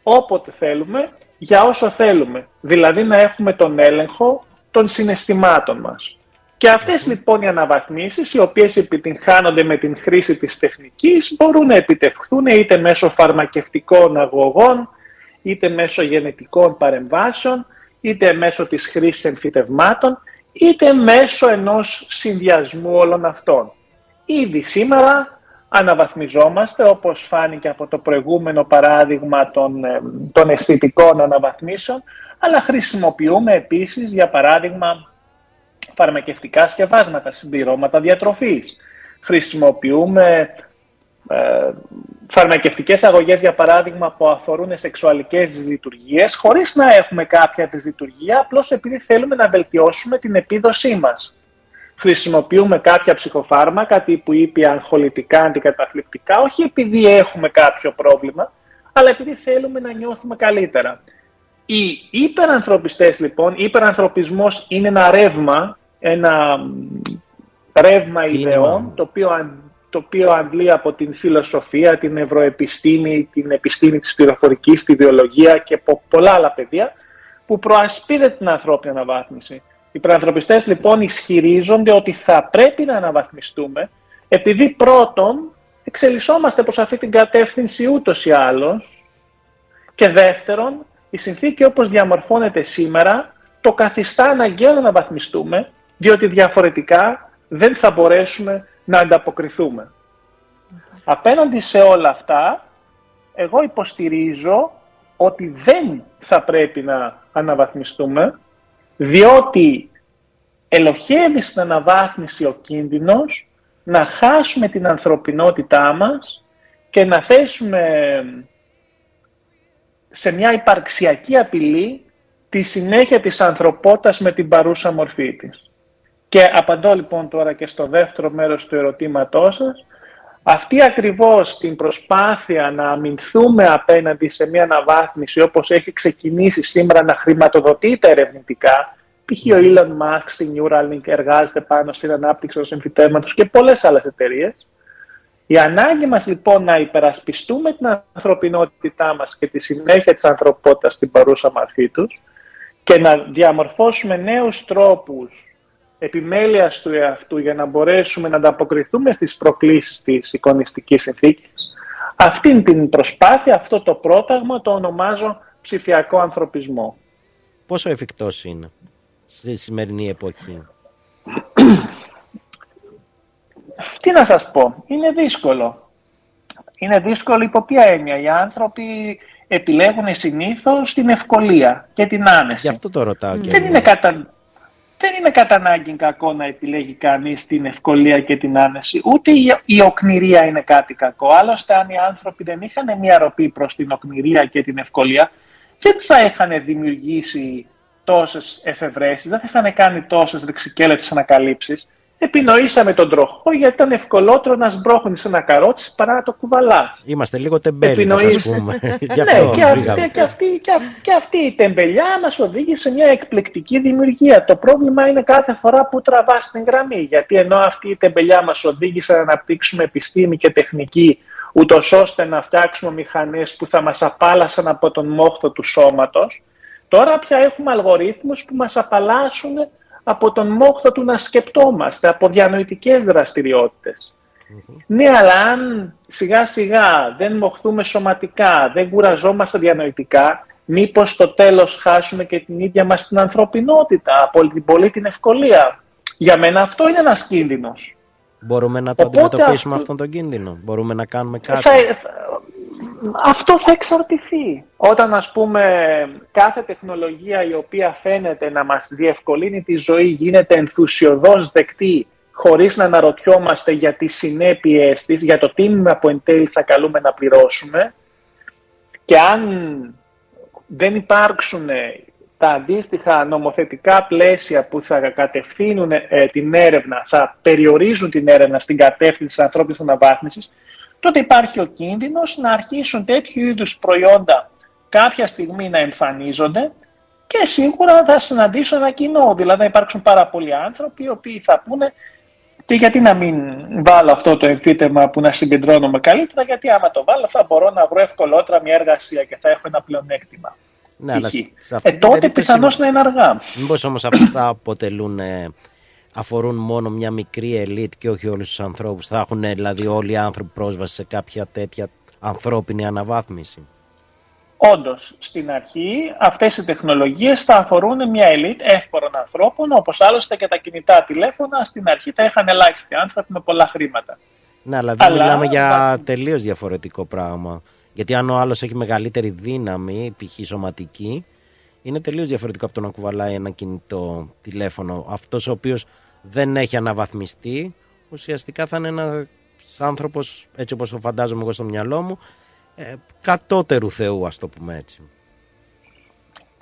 όποτε θέλουμε, για όσο θέλουμε. Δηλαδή να έχουμε τον έλεγχο των συναισθημάτων μας. Και αυτές λοιπόν οι αναβαθμίσεις, οι οποίες επιτυγχάνονται με την χρήση της τεχνικής, μπορούν να επιτευχθούν είτε μέσω φαρμακευτικών αγωγών, είτε μέσω γενετικών παρεμβάσεων, είτε μέσω της χρήσης εμφυτευμάτων, είτε μέσω ενός συνδυασμού όλων αυτών. Ήδη σήμερα αναβαθμιζόμαστε, όπως φάνηκε από το προηγούμενο παράδειγμα των, ε, των αισθητικών αναβαθμίσεων, αλλά χρησιμοποιούμε επίσης, για παράδειγμα, φαρμακευτικά σκευάσματα, συμπληρώματα διατροφής. Χρησιμοποιούμε ε, φαρμακευτικές αγωγές, για παράδειγμα, που αφορούν σεξουαλικές λειτουργίες, χωρίς να έχουμε κάποια της λειτουργία, απλώς επειδή θέλουμε να βελτιώσουμε την επίδοσή μας. Χρησιμοποιούμε κάποια ψυχοφάρμακα, τύπου ήπια, αγχολητικά, αντικαταθλιπτικά, όχι επειδή έχουμε κάποιο πρόβλημα, αλλά επειδή θέλουμε να νιώθουμε καλύτερα. Οι υπερανθρωπιστές, λοιπόν, υπερανθρωπισμός είναι ένα ρεύμα, ένα ρεύμα ιδεών, το οποίο το οποίο αντλεί από την φιλοσοφία, την ευρωεπιστήμη, την επιστήμη της πληροφορικής, τη βιολογία και από πολλά άλλα πεδία, που προασπίζεται την ανθρώπινη αναβάθμιση. Οι προανθρωπιστές λοιπόν ισχυρίζονται ότι θα πρέπει να αναβαθμιστούμε, επειδή πρώτον εξελισσόμαστε προς αυτή την κατεύθυνση ούτως ή άλλως, και δεύτερον, η συνθήκη όπως διαμορφώνεται σήμερα το καθιστά αναγκαίο να αναβαθμιστούμε, διότι διαφορετικά δεν θα μπορέσουμε να ανταποκριθούμε. Απέναντι σε όλα αυτά, εγώ υποστηρίζω ότι δεν θα πρέπει να αναβαθμιστούμε, διότι ελοχεύει στην αναβάθμιση ο κίνδυνος να χάσουμε την ανθρωπινότητά μας και να θέσουμε σε μια υπαρξιακή απειλή τη συνέχεια της ανθρωπότητας με την παρούσα μορφή της. Και απαντώ λοιπόν τώρα και στο δεύτερο μέρος του ερωτήματός σας. Αυτή ακριβώς την προσπάθεια να αμυνθούμε απέναντι σε μια αναβάθμιση όπως έχει ξεκινήσει σήμερα να χρηματοδοτείται ερευνητικά, π.χ. ο Elon Musk στη Neuralink εργάζεται πάνω στην ανάπτυξη του εμφυτεύματος και πολλές άλλες εταιρείες. Η ανάγκη μας λοιπόν να υπερασπιστούμε την ανθρωπινότητά μας και τη συνέχεια της ανθρωπότητας στην παρούσα μορφή τους και να διαμορφώσουμε νέους τρόπους επιμέλειας του εαυτού για να μπορέσουμε να ανταποκριθούμε στις προκλήσεις της εικονιστικής συνθήκης. Αυτή την προσπάθεια, αυτό το πρόταγμα το ονομάζω ψηφιακό ανθρωπισμό.
Πόσο εφικτός είναι στη σημερινή εποχή;
Τι να σας πω, είναι δύσκολο. Είναι δύσκολο υπό ποια έννοια. Οι άνθρωποι επιλέγουν συνήθως την ευκολία και την άνεση.
Γι' αυτό το ρωτάω.
Δεν είναι κατα δεν είναι κατά ανάγκη κακό να επιλέγει κανείς την ευκολία και την άνεση. Ούτε η οκνηρία είναι κάτι κακό. Άλλωστε, αν οι άνθρωποι δεν είχαν μια ροπή προς την οκνηρία και την ευκολία, δεν θα είχαν δημιουργήσει τόσες εφευρέσεις, δεν θα είχαν κάνει τόσες ρηξικέλετες ανακαλύψεις επινοήσαμε τον τροχό γιατί ήταν ευκολότερο να σμπρώχνει ένα καρότσι παρά να το κουβαλάς.
Είμαστε λίγο τεμπέλοι, ας πούμε.
ναι, και, αυτή, και, αυτή, και, αυτή, η τεμπελιά μας οδήγησε σε μια εκπληκτική δημιουργία. Το πρόβλημα είναι κάθε φορά που τραβάς την γραμμή. Γιατί ενώ αυτή η τεμπελιά μας οδήγησε να αναπτύξουμε επιστήμη και τεχνική ούτως ώστε να φτιάξουμε μηχανές που θα μας απάλασαν από τον μόχθο του σώματος. Τώρα πια έχουμε αλγορίθμους που μας απαλλάσσουν από τον μόχθο του να σκεπτόμαστε, από διανοητικές Ναι, αλλά αν σιγά σιγά δεν μοχθούμε σωματικά, δεν κουραζόμαστε διανοητικά, μήπως στο τέλος χάσουμε και την ίδια μας την ανθρωπινότητα, από την πολύ την ευκολία. Για μένα αυτό είναι ένας κίνδυνος.
Μπορούμε να το Οπότε αντιμετωπίσουμε αυτόν τον κίνδυνο. Μπορούμε να κάνουμε κάτι.
Αυτό θα εξαρτηθεί. Όταν ας πούμε κάθε τεχνολογία η οποία φαίνεται να μας διευκολύνει τη ζωή γίνεται ενθουσιοδός δεκτή χωρίς να αναρωτιόμαστε για τις συνέπειες της, για το τίμημα που εν τέλει θα καλούμε να πληρώσουμε και αν δεν υπάρξουν τα αντίστοιχα νομοθετικά πλαίσια που θα κατευθύνουν ε, την έρευνα, θα περιορίζουν την έρευνα στην κατεύθυνση της ανθρώπινης αναβάθμισης, τότε υπάρχει ο κίνδυνος να αρχίσουν τέτοιου είδους προϊόντα κάποια στιγμή να εμφανίζονται και σίγουρα θα συναντήσουν ένα κοινό. Δηλαδή θα υπάρξουν πάρα πολλοί άνθρωποι οι οποίοι θα πούνε και γιατί να μην βάλω αυτό το εμφύτεμα που να συγκεντρώνομαι καλύτερα, γιατί άμα το βάλω θα μπορώ να βρω ευκολότερα μια εργασία και θα έχω ένα πλεονέκτημα. Ναι, αλλά ε, τότε πιθανώς να είναι αργά.
Μήπως όμως αυτά αποτελούν, ε, αφορούν μόνο μια μικρή ελίτ και όχι όλους τους ανθρώπους. Θα έχουν δηλαδή όλοι οι άνθρωποι πρόσβαση σε κάποια τέτοια ανθρώπινη αναβάθμιση.
Όντως, στην αρχή αυτές οι τεχνολογίες θα αφορούν μια ελίτ εύπορων ανθρώπων, όπως άλλωστε και τα κινητά τηλέφωνα στην αρχή τα είχαν ελάχιστοι άνθρωποι με πολλά χρήματα.
Ναι, αλλά δεν μιλάμε για τελείως διαφορετικό πράγμα. Γιατί αν ο άλλος έχει μεγαλύτερη δύναμη, π.χ. σωματική, είναι τελείως διαφορετικό από το να κουβαλάει ένα κινητό τηλέφωνο. Αυτός ο οποίος δεν έχει αναβαθμιστεί, ουσιαστικά θα είναι ένας άνθρωπος, έτσι όπως το φαντάζομαι εγώ στο μυαλό μου, ε, κατώτερου Θεού, ας το πούμε έτσι.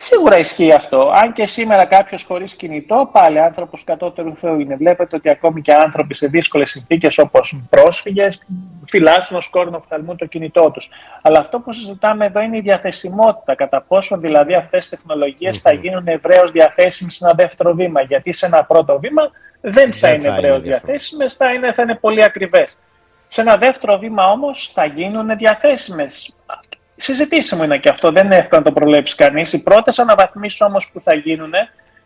Σίγουρα ισχύει αυτό. Αν και σήμερα κάποιος χωρίς κινητό, πάλι άνθρωπος κατώτερου Θεού είναι. Βλέπετε ότι ακόμη και άνθρωποι σε δύσκολες συνθήκες όπως πρόσφυγες φυλάσσουν ως κόρνο οφθαλμού το κινητό τους. Αλλά αυτό που συζητάμε εδώ είναι η διαθεσιμότητα. Κατά πόσο δηλαδή αυτές οι τεχνολογίες θα γίνουν ευρέως διαθέσιμες σε ένα δεύτερο βήμα. Γιατί σε ένα πρώτο βήμα δεν θα είναι ευρέως διαθέσιμες, θα είναι, θα είναι πολύ ακριβές. Σε ένα δεύτερο βήμα όμως θα γίνουν διαθέσιμες συζητήσιμο είναι και αυτό, δεν είναι εύκολο να το προλέψει κανείς. Οι πρώτες αναβαθμίσεις όμως που θα γίνουν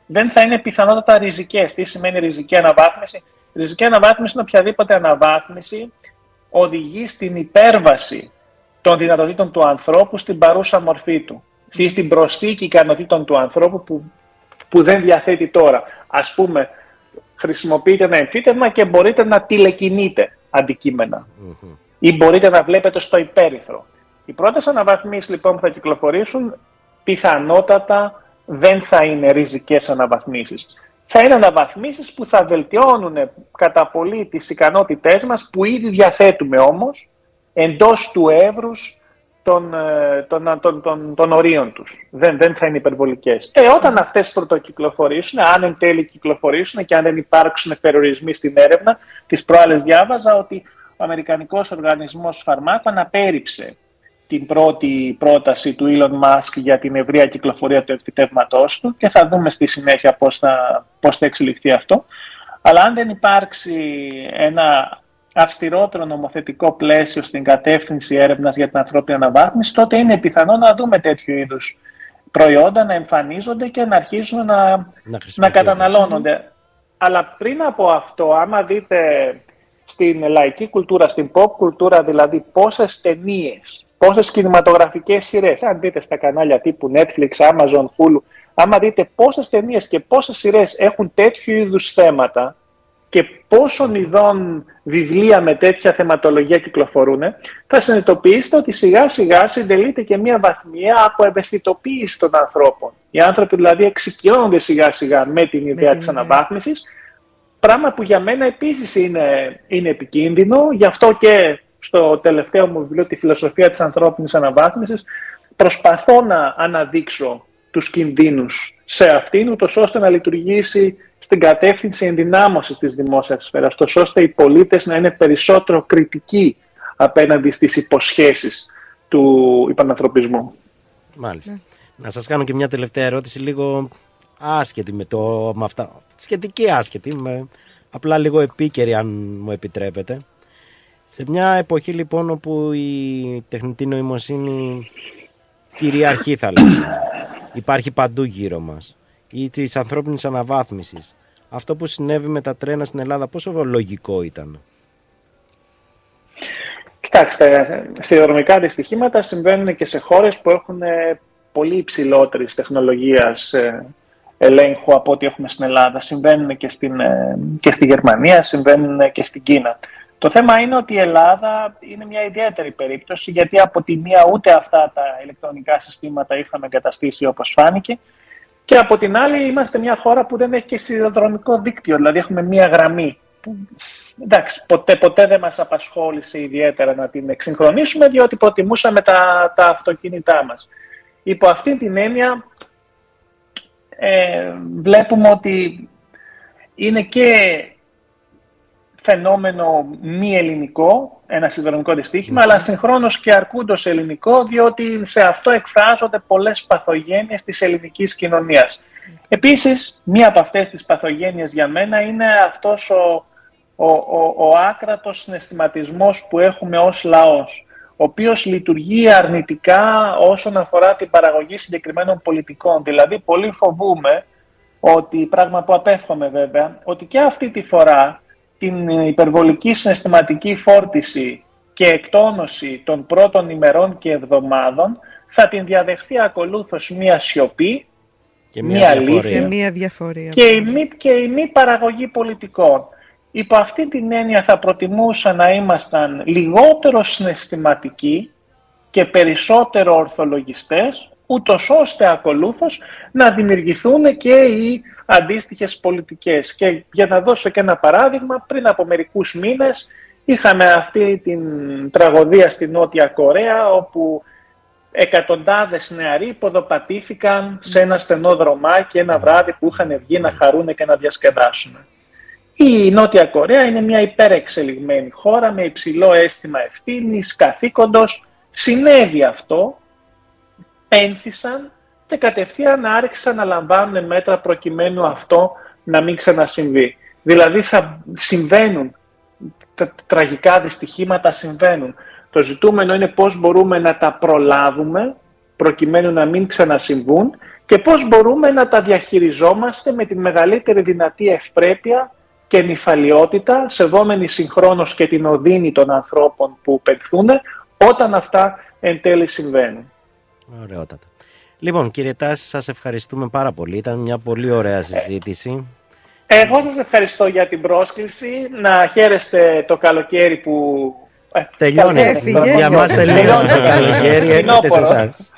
δεν θα είναι πιθανότατα ριζικές. Τι σημαίνει ριζική αναβάθμιση, Ριζική αναβάθμιση είναι οποιαδήποτε αναβάθμιση οδηγεί στην υπέρβαση των δυνατοτήτων του ανθρώπου στην παρούσα μορφή του. Ή στην προσθήκη ικανοτήτων του ανθρώπου που, που δεν διαθέτει τώρα. Α πούμε, χρησιμοποιείτε ένα εμφύτευμα και μπορείτε να τηλεκινείτε Ή μπορείτε να βλέπετε στο υπέρυθρο. Οι πρώτες αναβαθμίσεις λοιπόν που θα κυκλοφορήσουν πιθανότατα δεν θα είναι ριζικές αναβαθμίσεις. Θα είναι αναβαθμίσεις που θα βελτιώνουν κατά πολύ τις ικανότητές μας που ήδη διαθέτουμε όμως εντός του εύρους των, ε, των, των, των, των ορίων τους. Δεν, δεν θα είναι υπερβολικές. Ε, όταν αυτές πρωτοκυκλοφορήσουν, αν εν τέλει κυκλοφορήσουν και αν δεν υπάρξουν περιορισμοί στην έρευνα, τις προάλλες διάβαζα ότι ο Αμερικανικός Οργανισμός Φαρμάκων απέρριψε την πρώτη πρόταση του Elon Musk για την ευρεία κυκλοφορία του επιτεύγματός του και θα δούμε στη συνέχεια πώς θα, πώς θα εξελιχθεί αυτό. Αλλά αν δεν υπάρξει ένα αυστηρότερο νομοθετικό πλαίσιο στην κατεύθυνση έρευνας για την ανθρώπινη αναβάθμιση, τότε είναι πιθανό να δούμε τέτοιου είδους προϊόντα να εμφανίζονται και να αρχίζουν να, να, να καταναλώνονται. Αλλά πριν από αυτό, άμα δείτε στην λαϊκή κουλτούρα, στην pop κουλτούρα, δηλαδή πόσες ταινίες πόσες κινηματογραφικές σειρές, αν δείτε στα κανάλια τύπου Netflix, Amazon, Hulu, άμα δείτε πόσες ταινίες και πόσες σειρές έχουν τέτοιου είδους θέματα και πόσων ειδών βιβλία με τέτοια θεματολογία κυκλοφορούν, θα συνειδητοποιήσετε ότι σιγά σιγά συντελείται και μια βαθμία από ευαισθητοποίηση των ανθρώπων. Οι άνθρωποι δηλαδή εξοικειώνονται σιγά σιγά με την ιδέα της της αναβάθμισης, πράγμα που για μένα επίσης είναι, είναι επικίνδυνο, γι' αυτό και στο τελευταίο μου βιβλίο «Τη φιλοσοφία της ανθρώπινης αναβάθμισης» προσπαθώ να αναδείξω τους κινδύνους σε αυτήν, ούτως ώστε να λειτουργήσει στην κατεύθυνση ενδυνάμωσης της δημόσιας σφαίρας, τόσο ώστε οι πολίτες να είναι περισσότερο κριτικοί απέναντι στις υποσχέσεις του υπανανθρωπισμού.
Μάλιστα. Να σας κάνω και μια τελευταία ερώτηση, λίγο άσχετη με, το, με αυτά. Σχετική άσχετη, με, απλά λίγο επίκαιρη αν μου επιτρέπετε Σε μια εποχή λοιπόν όπου η τεχνητή νοημοσύνη κυριαρχεί θα λέγαμε, υπάρχει παντού γύρω μας, ή της ανθρώπινης αναβάθμισης, αυτό που συνέβη με τα τρένα στην Ελλάδα πόσο λογικό ήταν.
Κοιτάξτε, σιδηροδρομικά δυστυχήματα συμβαίνουν και σε χώρες που έχουν ε, πολύ υψηλότερης τεχνολογίας ε, ελέγχου από ό,τι έχουμε στην Ελλάδα. Συμβαίνουν και, στην, ε, και στη Γερμανία, συμβαίνουν και στην Κίνα. Το θέμα είναι ότι η Ελλάδα είναι μια ιδιαίτερη περίπτωση γιατί από τη μία ούτε αυτά τα ηλεκτρονικά συστήματα είχαμε εγκαταστήσει όπως φάνηκε και από την άλλη είμαστε μια χώρα που δεν έχει και σιδηροδρομικό δίκτυο, δηλαδή έχουμε μια γραμμή που εντάξει, ποτέ, ποτέ δεν μας απασχόλησε ιδιαίτερα να την εξυγχρονίσουμε διότι προτιμούσαμε τα, τα αυτοκίνητά μας. Υπό αυτή την έννοια ε, βλέπουμε ότι είναι και φαινόμενο μη ελληνικό, ένα συνδρομικό δυστύχημα, αλλά συγχρόνως και αρκούντος ελληνικό, διότι σε αυτό εκφράζονται πολλές παθογένειες της ελληνικής κοινωνίας. Επίσης, μία από αυτές τις παθογένειες για μένα είναι αυτός ο, ο, ο, ο άκρατος συναισθηματισμός που έχουμε ως λαός, ο οποίος λειτουργεί αρνητικά όσον αφορά την παραγωγή συγκεκριμένων πολιτικών. Δηλαδή, πολύ φοβούμε ότι, πράγμα που απέφχομαι βέβαια, ότι και αυτή τη φορά την υπερβολική συναισθηματική φόρτιση και εκτόνωση των πρώτων ημερών και εβδομάδων θα την διαδεχθεί ακολούθως μία σιωπή,
Και
μία
διαφορία.
Και
αλήθεια
μία διαφορία.
και η, μη, και η μη παραγωγή πολιτικών. Υπό αυτή την έννοια θα προτιμούσα να ήμασταν λιγότερο συναισθηματικοί και περισσότερο ορθολογιστές, ούτως ώστε ακολούθως να δημιουργηθούν και οι αντίστοιχες πολιτικές. Και για να δώσω και ένα παράδειγμα, πριν από μερικούς μήνες είχαμε αυτή την τραγωδία στη Νότια Κορέα, όπου εκατοντάδες νεαροί ποδοπατήθηκαν σε ένα στενό δρομάκι ένα βράδυ που είχαν βγει να χαρούν και να διασκεδάσουν. Η Νότια Κορέα είναι μια υπερεξελιγμένη χώρα με υψηλό αίσθημα ευθύνης, καθήκοντος. Συνέβη αυτό, πένθησαν και κατευθείαν άρχισαν να λαμβάνουν μέτρα προκειμένου αυτό να μην ξανασυμβεί. Δηλαδή θα συμβαίνουν, τα τραγικά δυστυχήματα συμβαίνουν. Το ζητούμενο είναι πώς μπορούμε να τα προλάβουμε προκειμένου να μην ξανασυμβούν και πώς μπορούμε να τα διαχειριζόμαστε με τη μεγαλύτερη δυνατή ευπρέπεια και νυφαλιότητα, σεβόμενοι συγχρόνως και την οδύνη των ανθρώπων που πενθούν, όταν αυτά εν τέλει συμβαίνουν.
Ωραιότατα. Λοιπόν, κύριε Τάση, σας ευχαριστούμε πάρα πολύ. Ήταν μια πολύ ωραία συζήτηση.
Εγώ σας ευχαριστώ για την πρόσκληση. Να χαίρεστε το καλοκαίρι που... ε,
Τελειώνει.
Έφυγε.
Για μας τελείωσε το
Τελειώνει.
καλοκαίρι, έρχεται σε
Φθινόπωρο.
εσάς.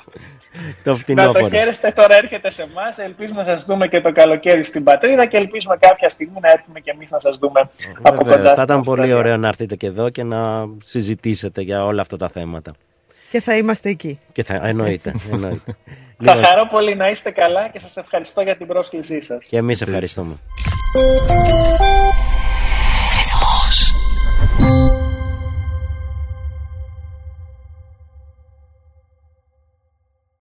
Το
Να το
φθινόπωρο.
χαίρεστε τώρα έρχεται σε εμάς. Ελπίζουμε να σας δούμε και το καλοκαίρι στην πατρίδα και ελπίζουμε κάποια στιγμή να έρθουμε και εμείς να σας δούμε από
Βεβαίως,
κοντά.
θα
στην
ήταν πολύ
Αυστραλία.
ωραίο να έρθετε και εδώ και να συζητήσετε για όλα αυτά τα θέματα.
Και θα είμαστε εκεί.
Και θα, εννοείται. εννοείται.
Θα
λοιπόν,
χαρώ πολύ να είστε καλά και σας ευχαριστώ για την πρόσκλησή σας.
και εμείς ευχαριστούμε.